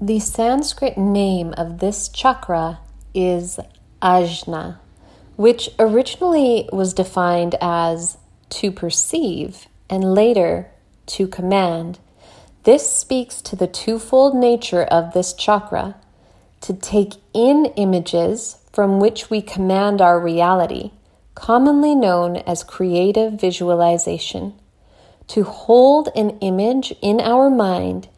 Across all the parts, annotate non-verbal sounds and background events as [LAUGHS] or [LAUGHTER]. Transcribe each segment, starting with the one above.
The Sanskrit name of this chakra is Ajna, which originally was defined as to perceive and later to command. This speaks to the twofold nature of this chakra to take in images from which we command our reality, commonly known as creative visualization. To hold an image in our mind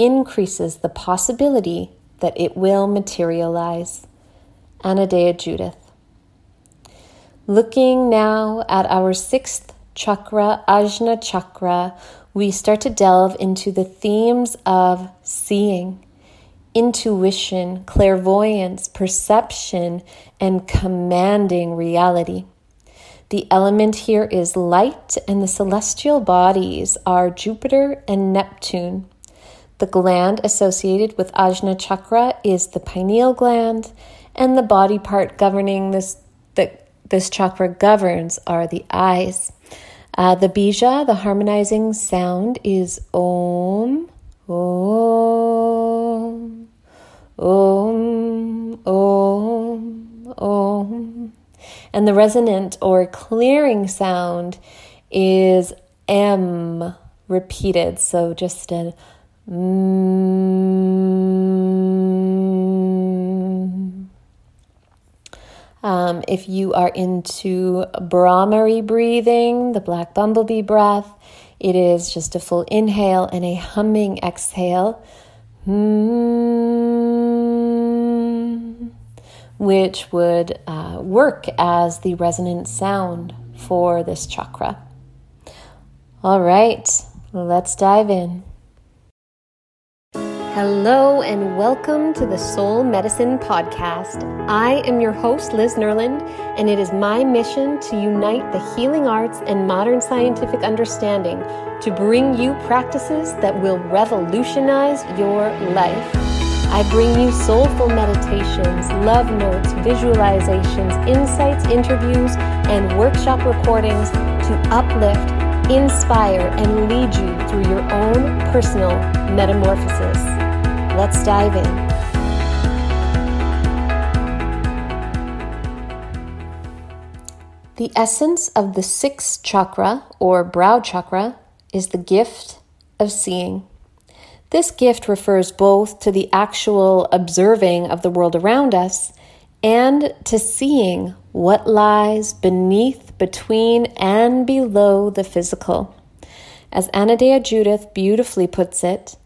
increases the possibility that it will materialize. Anodea Judith. Looking now at our sixth chakra, Ajna chakra, we start to delve into the themes of seeing, intuition, clairvoyance, perception, and commanding reality. The element here is light, and the celestial bodies are Jupiter and Neptune. The gland associated with Ajna chakra is the pineal gland, and the body part governing this that this chakra governs are the eyes. Uh, the bija, the harmonizing sound, is Om, Om, Om, Om, Om. And the resonant or clearing sound is M repeated. So just an Mm. Um, if you are into Bhramari breathing, the black bumblebee breath, it is just a full inhale and a humming exhale, mm, which would uh, work as the resonant sound for this chakra. All right, let's dive in. Hello, and welcome to the Soul Medicine Podcast. I am your host, Liz Nerland, and it is my mission to unite the healing arts and modern scientific understanding to bring you practices that will revolutionize your life. I bring you soulful meditations, love notes, visualizations, insights, interviews, and workshop recordings to uplift, inspire, and lead you through your own personal metamorphosis. Let's dive in. The essence of the sixth chakra, or brow chakra, is the gift of seeing. This gift refers both to the actual observing of the world around us and to seeing what lies beneath, between, and below the physical. As Anodea Judith beautifully puts it,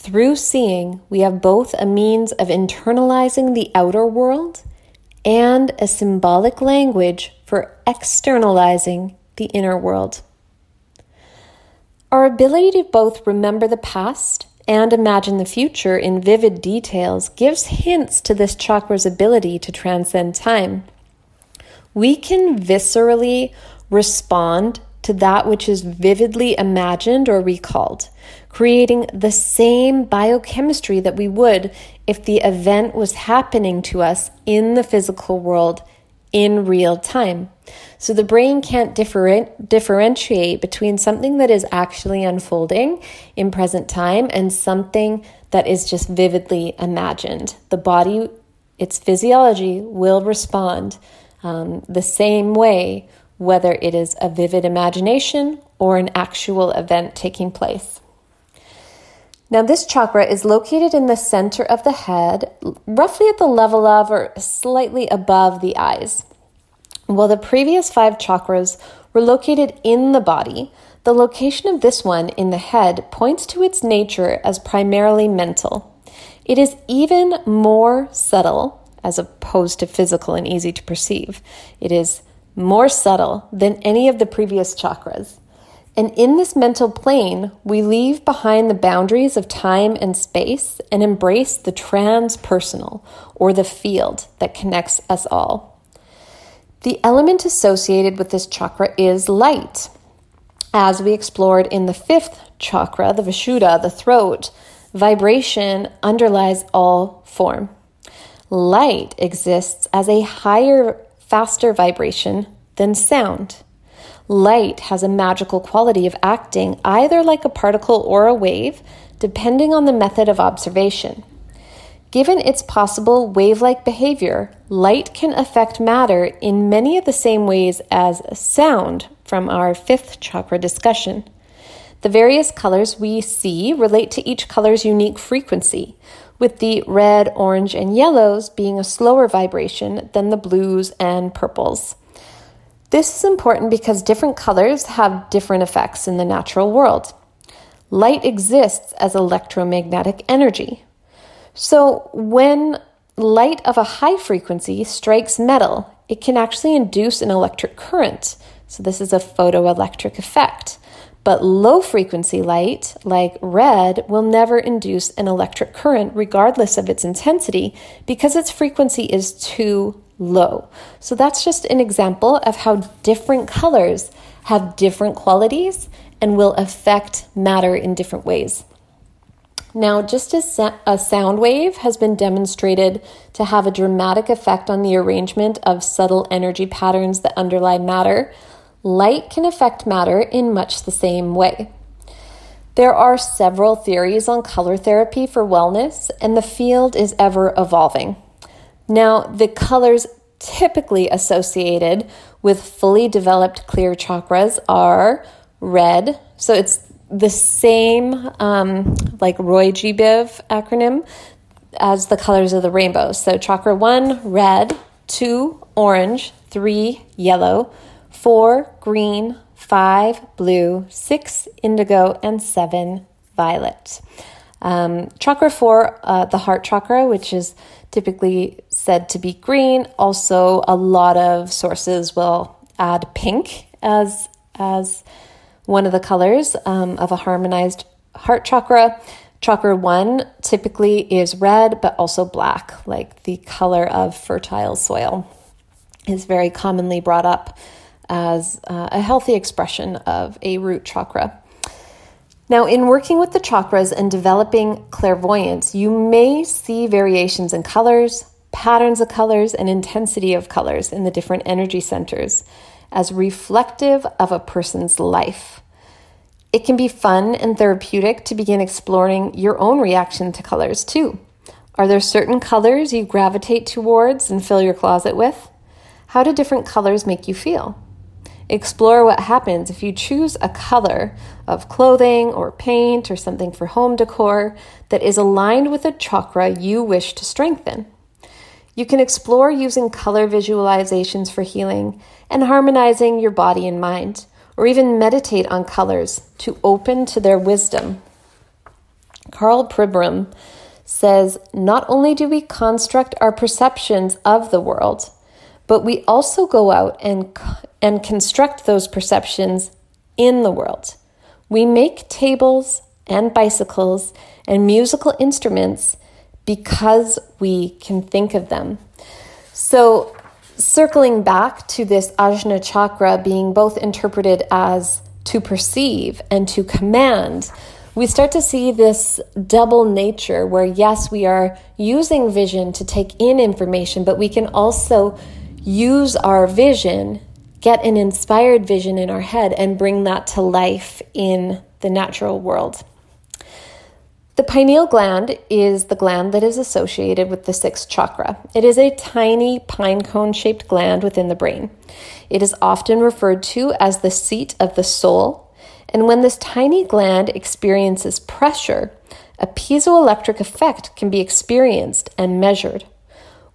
through seeing, we have both a means of internalizing the outer world and a symbolic language for externalizing the inner world. Our ability to both remember the past and imagine the future in vivid details gives hints to this chakra's ability to transcend time. We can viscerally respond to that which is vividly imagined or recalled, creating the same biochemistry that we would if the event was happening to us in the physical world in real time. So the brain can't different, differentiate between something that is actually unfolding in present time and something that is just vividly imagined. The body, its physiology, will respond um, the same way whether it is a vivid imagination or an actual event taking place. Now, this chakra is located in the center of the head, roughly at the level of or slightly above the eyes. While the previous five chakras were located in the body, the location of this one in the head points to its nature as primarily mental. It is even more subtle as opposed to physical and easy to perceive. It is more subtle than any of the previous chakras. And in this mental plane, we leave behind the boundaries of time and space and embrace the transpersonal or the field that connects us all. The element associated with this chakra is light. As we explored in the fifth chakra, the Vishuddha, the throat, vibration underlies all form. Light exists as a higher faster vibration than sound. Light has a magical quality of acting either like a particle or a wave, depending on the method of observation. Given its possible wave like behavior, light can affect matter in many of the same ways as sound from our fifth chakra discussion. The various colors we see relate to each color's unique frequency, with the red, orange, and yellows being a slower vibration than the blues and purples. This is important because different colors have different effects in the natural world. Light exists as electromagnetic energy. So, when light of a high frequency strikes metal, it can actually induce an electric current. So, this is a photoelectric effect. But low frequency light, like red, will never induce an electric current regardless of its intensity because its frequency is too low. So that's just an example of how different colors have different qualities and will affect matter in different ways. Now, just as a sound wave has been demonstrated to have a dramatic effect on the arrangement of subtle energy patterns that underlie matter, light can affect matter in much the same way. There are several theories on color therapy for wellness, and the field is ever evolving. Now, the colors typically associated with fully developed clear chakras are red. So it's the same, um, like Roy G. Biv acronym, as the colors of the rainbow. So chakra one, red, two, orange, three, yellow, four, green, five, blue, six, indigo, and seven, violet. Um, chakra four, uh, the heart chakra, which is typically said to be green. Also, a lot of sources will add pink as as one of the colors um, of a harmonized heart chakra. Chakra one typically is red, but also black, like the color of fertile soil, is very commonly brought up as uh, a healthy expression of a root chakra. Now, in working with the chakras and developing clairvoyance, you may see variations in colors, patterns of colors, and intensity of colors in the different energy centers as reflective of a person's life. It can be fun and therapeutic to begin exploring your own reaction to colors too. Are there certain colors you gravitate towards and fill your closet with? How do different colors make you feel? Explore what happens if you choose a color of clothing or paint or something for home decor that is aligned with a chakra you wish to strengthen. You can explore using color visualizations for healing and harmonizing your body and mind, or even meditate on colors to open to their wisdom. Karl Pribram says Not only do we construct our perceptions of the world, but we also go out and, and construct those perceptions in the world. We make tables and bicycles and musical instruments because we can think of them. So, circling back to this Ajna chakra being both interpreted as to perceive and to command, we start to see this double nature where, yes, we are using vision to take in information, but we can also use our vision, get an inspired vision in our head, and bring that to life in the natural world. The pineal gland is the gland that is associated with the sixth chakra. It is a tiny pine cone shaped gland within the brain. It is often referred to as the seat of the soul. And when this tiny gland experiences pressure, a piezoelectric effect can be experienced and measured.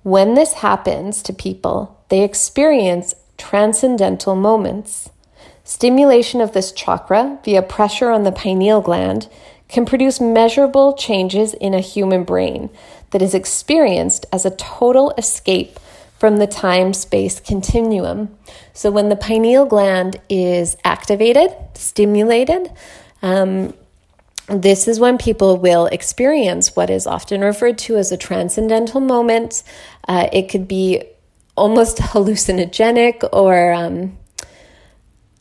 When this happens to people, they experience transcendental moments. Stimulation of this chakra via pressure on the pineal gland can produce measurable changes in a human brain that is experienced as a total escape from the time space continuum. So, when the pineal gland is activated, stimulated, um, this is when people will experience what is often referred to as a transcendental moment. Uh, it could be almost hallucinogenic or um,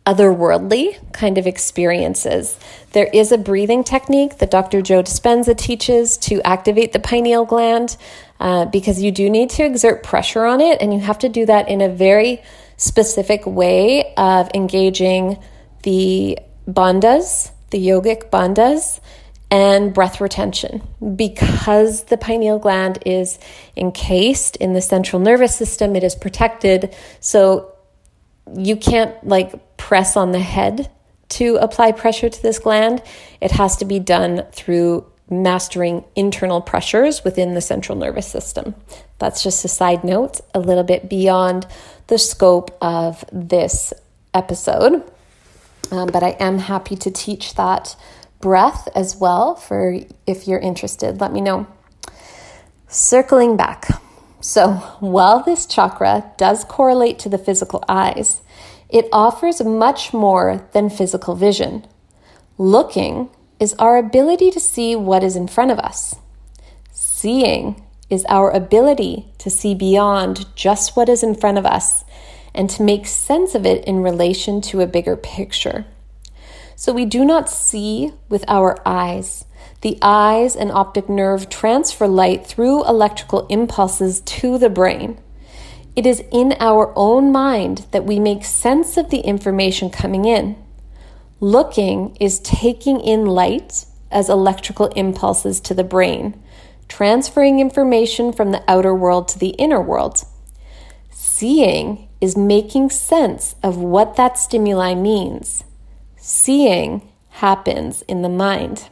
otherworldly kind of experiences. There is a breathing technique that Dr. Joe Dispenza teaches to activate the pineal gland uh, because you do need to exert pressure on it, and you have to do that in a very specific way of engaging the bandhas the yogic bandhas, and breath retention. Because the pineal gland is encased in the central nervous system, it is protected. So you can't like press on the head to apply pressure to this gland. It has to be done through mastering internal pressures within the central nervous system. That's just a side note, a little bit beyond the scope of this episode. Um, but I am happy to teach that breath as well for if you're interested, let me know. Circling back. So, while this chakra does correlate to the physical eyes, it offers much more than physical vision. Looking is our ability to see what is in front of us. Seeing is our ability to see beyond just what is in front of us and to make sense of it in relation to a bigger picture. So we do not see with our eyes. The eyes and optic nerve transfer light through electrical impulses to the brain. It is in our own mind that we make sense of the information coming in. Looking is taking in light as electrical impulses to the brain, transferring information from the outer world to the inner world. Seeing is making sense of what that stimuli means. Seeing happens in the mind.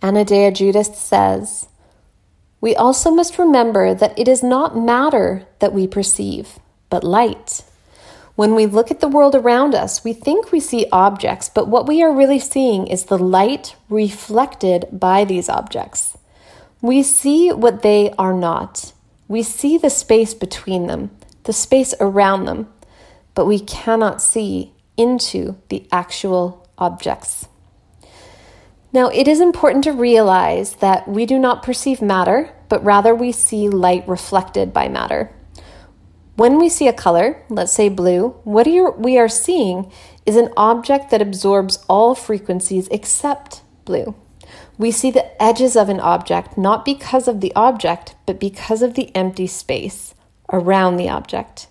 Anodea Judith says, We also must remember that it is not matter that we perceive, but light. When we look at the world around us, we think we see objects, but what we are really seeing is the light reflected by these objects. We see what they are not. We see the space between them, the space around them, but we cannot see into the actual objects. Now, it is important to realize that we do not perceive matter, but rather we see light reflected by matter. When we see a color, let's say blue, what we are seeing is an object that absorbs all frequencies except blue. We see the edges of an object not because of the object, but because of the empty space around the object.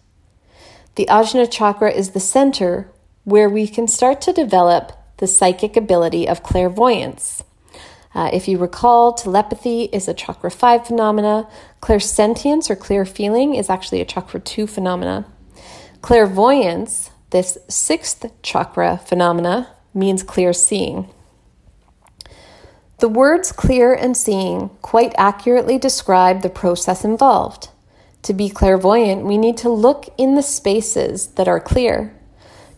The Ajna chakra is the center where we can start to develop the psychic ability of clairvoyance. Uh, if you recall, telepathy is a chakra 5 phenomena. Clairsentience or clear feeling is actually a chakra 2 phenomena. Clairvoyance, this sixth chakra phenomena, means clear seeing. The words clear and seeing quite accurately describe the process involved. To be clairvoyant, we need to look in the spaces that are clear,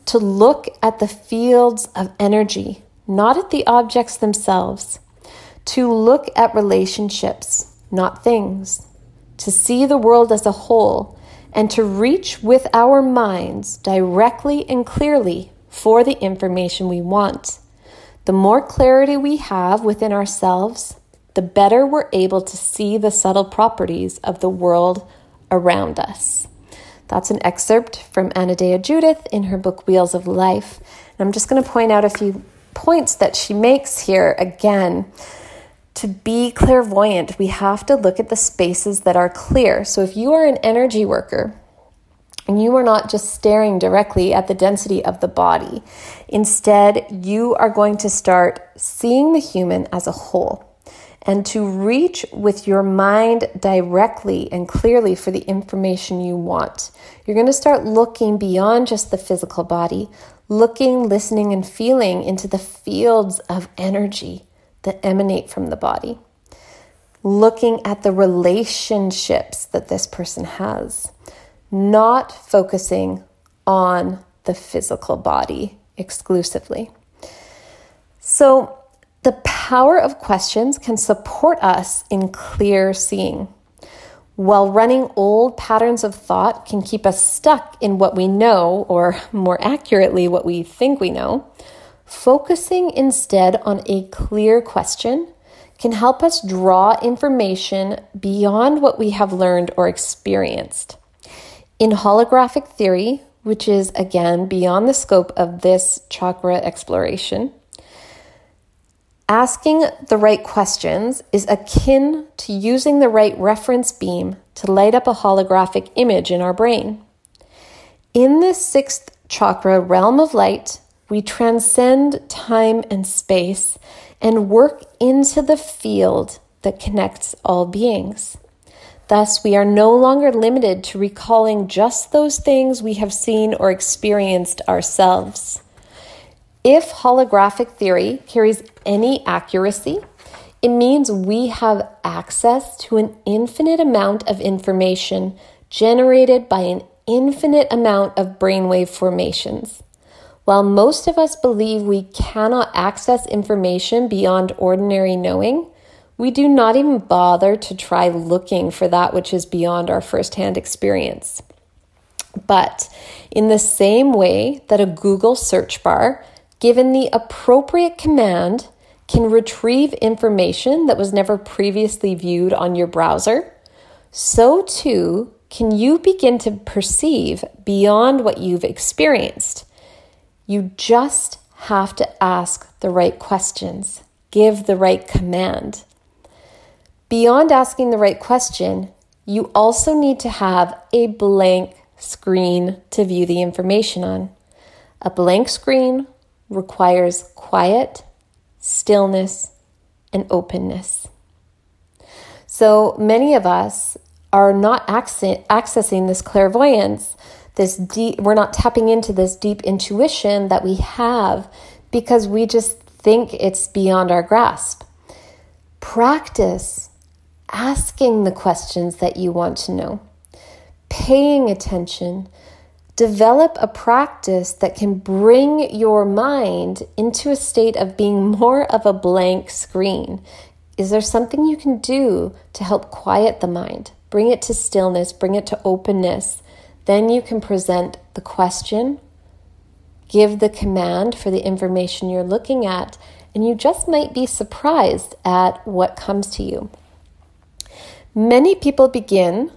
to look at the fields of energy, not at the objects themselves to look at relationships, not things, to see the world as a whole, and to reach with our minds directly and clearly for the information we want. The more clarity we have within ourselves, the better we're able to see the subtle properties of the world around us. That's an excerpt from Anodea Judith in her book Wheels of Life. And I'm just going to point out a few points that she makes here again to be clairvoyant, we have to look at the spaces that are clear. So if you are an energy worker, and you are not just staring directly at the density of the body. Instead, you are going to start seeing the human as a whole and to reach with your mind directly and clearly for the information you want. You're going to start looking beyond just the physical body, looking, listening, and feeling into the fields of energy that emanate from the body, looking at the relationships that this person has, not focusing on the physical body exclusively. So, the power of questions can support us in clear seeing. While running old patterns of thought can keep us stuck in what we know, or more accurately, what we think we know, Focusing instead on a clear question can help us draw information beyond what we have learned or experienced. In holographic theory, which is again beyond the scope of this chakra exploration, asking the right questions is akin to using the right reference beam to light up a holographic image in our brain. In this sixth chakra realm of light, we transcend time and space and work into the field that connects all beings. Thus, we are no longer limited to recalling just those things we have seen or experienced ourselves. If holographic theory carries any accuracy, it means we have access to an infinite amount of information generated by an infinite amount of brainwave formations. While most of us believe we cannot access information beyond ordinary knowing, we do not even bother to try looking for that which is beyond our firsthand experience. But in the same way that a Google search bar, given the appropriate command, can retrieve information that was never previously viewed on your browser, so too can you begin to perceive beyond what you've experienced. You just have to ask the right questions, give the right command. Beyond asking the right question, you also need to have a blank screen to view the information on. A blank screen requires quiet, stillness, and openness. So many of us are not accessing this clairvoyance, this deep, we're not tapping into this deep intuition that we have because we just think it's beyond our grasp. Practice asking the questions that you want to know, paying attention. Develop a practice that can bring your mind into a state of being [LAUGHS] more of a blank screen. Is there something you can do to help quiet the mind? Bring it to stillness, bring it to openness. Then you can present the question, give the command for the information you're looking at, and you just might be surprised at what comes to you. Many people begin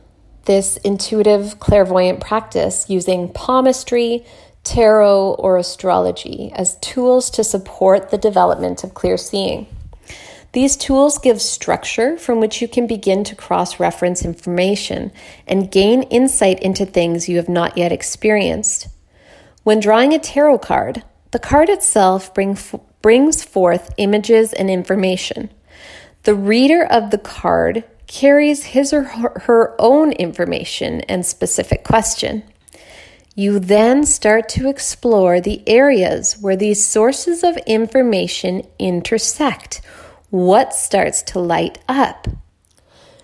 this intuitive clairvoyant practice using palmistry, tarot, or astrology as tools to support the development of clear seeing. These tools give structure from which you can begin to cross reference information and gain insight into things you have not yet experienced. When drawing a tarot card, the card itself bring, brings forth images and information. The reader of the card carries his or her own information and specific question. You then start to explore the areas where these sources of information intersect. What starts to light up?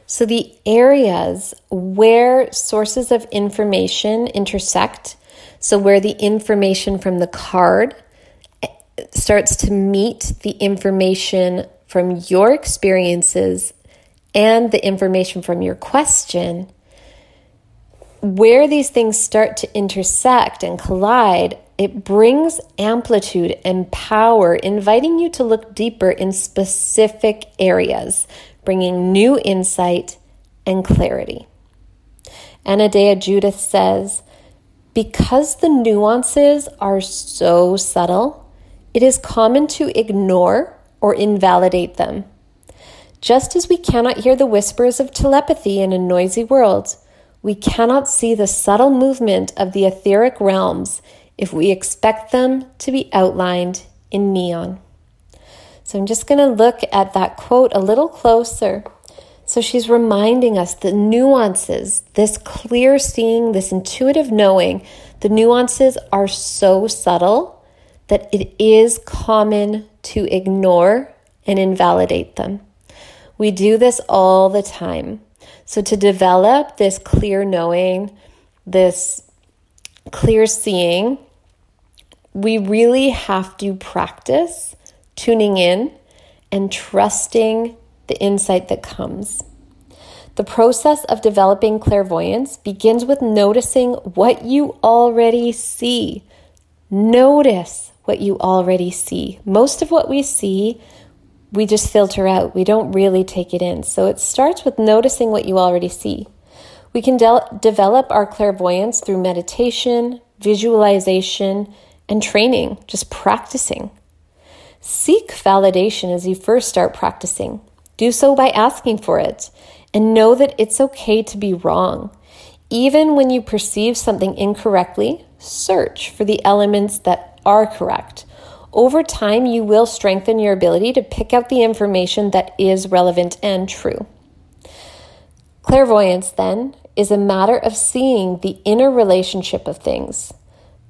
So, the areas where sources of information intersect, so where the information from the card eh, starts to meet the information from your experiences and the information from your question, where these things start to intersect and collide, it brings amplitude and power, inviting you to look deeper in specific areas, bringing new insight and clarity. Anodea Judith says, because the nuances are so subtle, it is common to ignore or invalidate them. Just as we cannot hear the whispers of telepathy in a noisy world, we cannot see the subtle movement of the etheric realms if we expect them to be outlined in neon. So I'm just going to look at that quote a little closer. So she's reminding us the nuances, this clear seeing, this intuitive knowing, the nuances are so subtle that it is common to ignore and invalidate them. We do this all the time. So, to develop this clear knowing, this clear seeing, we really have to practice tuning in and trusting the insight that comes. The process of developing clairvoyance begins with noticing what you already see. Notice what you already see. Most of what we see we just filter out. We don't really take it in. So it starts with noticing what you already see. We can de- develop our clairvoyance through meditation, visualization, and training, just practicing. Seek validation as you first start practicing. Do so by asking for it and know that it's okay to be wrong. Even when you perceive something incorrectly, search for the elements that are correct. Over time, you will strengthen your ability to pick out the information that is relevant and true. Clairvoyance, then, is a matter of seeing the inner relationship of things,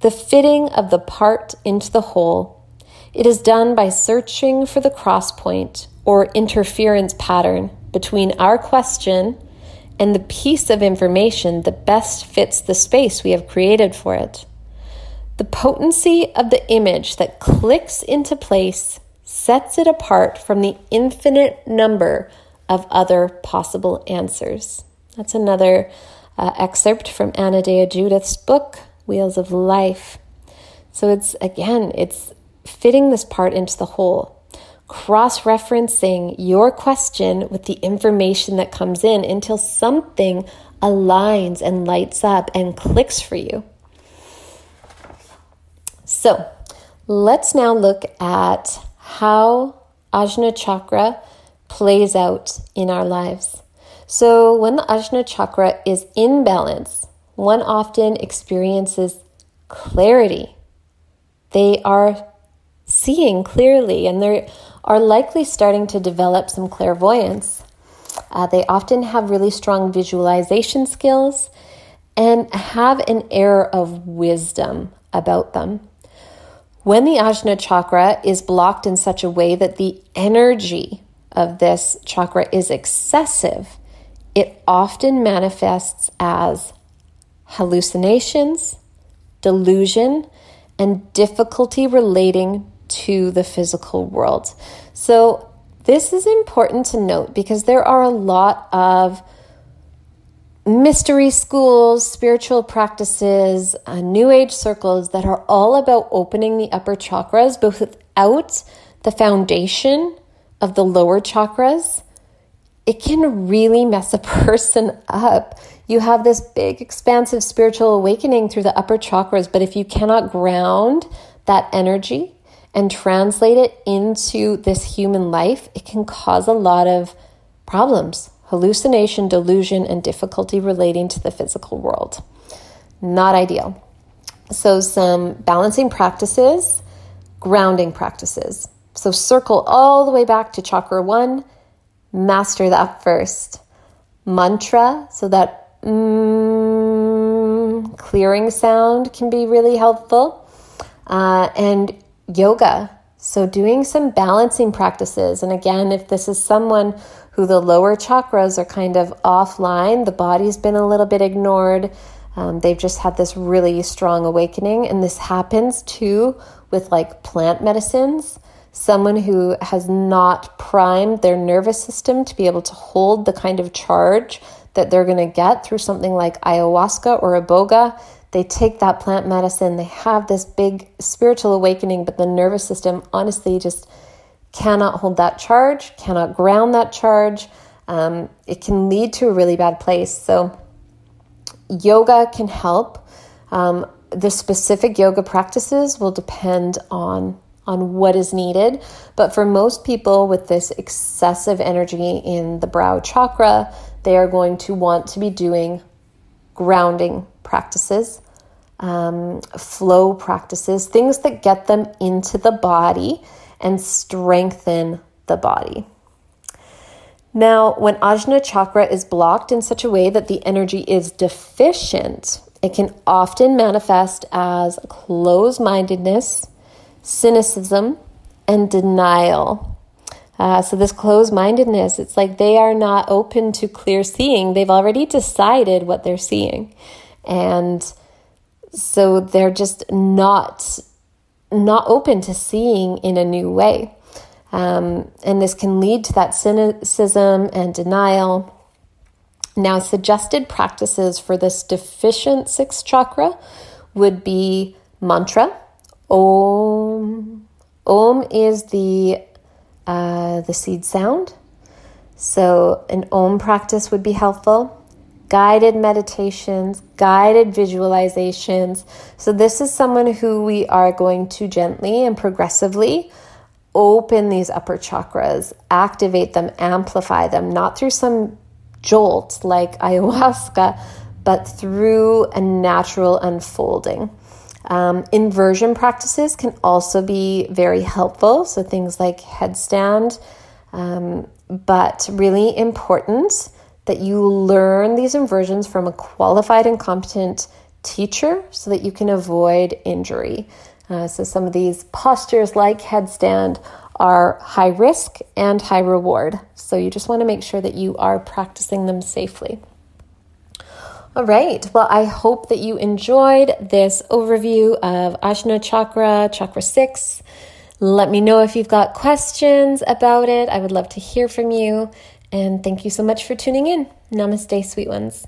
the fitting of the part into the whole. It is done by searching for the cross point or interference pattern between our question and the piece of information that best fits the space we have created for it. The potency of the image that clicks into place sets it apart from the infinite number of other possible answers. That's another uh, excerpt from Anodea Judith's book, Wheels of Life. So it's again, it's fitting this part into the whole, cross referencing your question with the information that comes in until something aligns and lights up and clicks for you. So let's now look at how Ajna Chakra plays out in our lives. So, when the Ajna chakra is in balance, one often experiences clarity. They are seeing clearly and they are likely starting to develop some clairvoyance. Uh, they often have really strong visualization skills and have an air of wisdom about them. When the Ajna chakra is blocked in such a way that the energy of this chakra is excessive, it often manifests as hallucinations, delusion, and difficulty relating to the physical world. So, this is important to note because there are a lot of mystery schools, spiritual practices, uh, new age circles that are all about opening the upper chakras, but without the foundation of the lower chakras it can really mess a [LAUGHS] person up. You have this big, expansive spiritual awakening through the upper chakras, but if you cannot ground that energy and translate it into this human life, it can cause a lot of problems hallucination, delusion, and difficulty relating to the physical world. Not ideal. So, some balancing practices, grounding practices. So, circle all the way back to chakra one master that first. Mantra, so that mm, clearing sound can be really helpful. Uh, and yoga, so doing some balancing practices. And again, if this is someone who the lower chakras are kind of offline, the body's been a little bit ignored. Um, they've just had this really strong awakening. And this happens too with like plant medicines someone who has not primed their nervous system to be able to hold the kind of charge that they're going to get through something like ayahuasca or iboga. They take that plant medicine, they have this big spiritual awakening, but the nervous system honestly just cannot hold that charge, cannot ground that charge. Um, it can lead to a really bad place. So, yoga can help. Um, the specific yoga practices will depend on on what is needed. But for most people with this excessive energy in the brow chakra, they are going to want to be doing grounding practices, um, flow practices, things that get them into the body and strengthen the body. Now, when Ajna chakra is blocked in such a way that the energy is deficient, it can often manifest as closed mindedness, cynicism, and denial. Uh, so, this closed mindedness, it's like they are not open to clear seeing. They've already decided what they're seeing. And so they're just not not open to seeing in a new way. Um, and this can lead to that cynicism and denial. Now, suggested practices for this deficient sixth chakra would be mantra, Om. Om is the uh, the seed sound. So an Om practice would be helpful. Guided meditations, guided visualizations. So this is someone who we are going to gently and progressively open these upper chakras, activate them, amplify them, not through some jolt like [LAUGHS] ayahuasca, but through a natural unfolding. Um, inversion practices can also be very helpful. So things like headstand, um, but really important that you learn these inversions from a qualified and competent teacher so that you can avoid injury. Uh, so some of these postures like headstand are high risk and high reward. So you just want to make sure that you are practicing them safely. All right. Well, I hope that you enjoyed this overview of Ajna Chakra, Chakra 6. Let me know if you've got questions about it. I would love to hear from you. And thank you so much for tuning in. Namaste, sweet ones.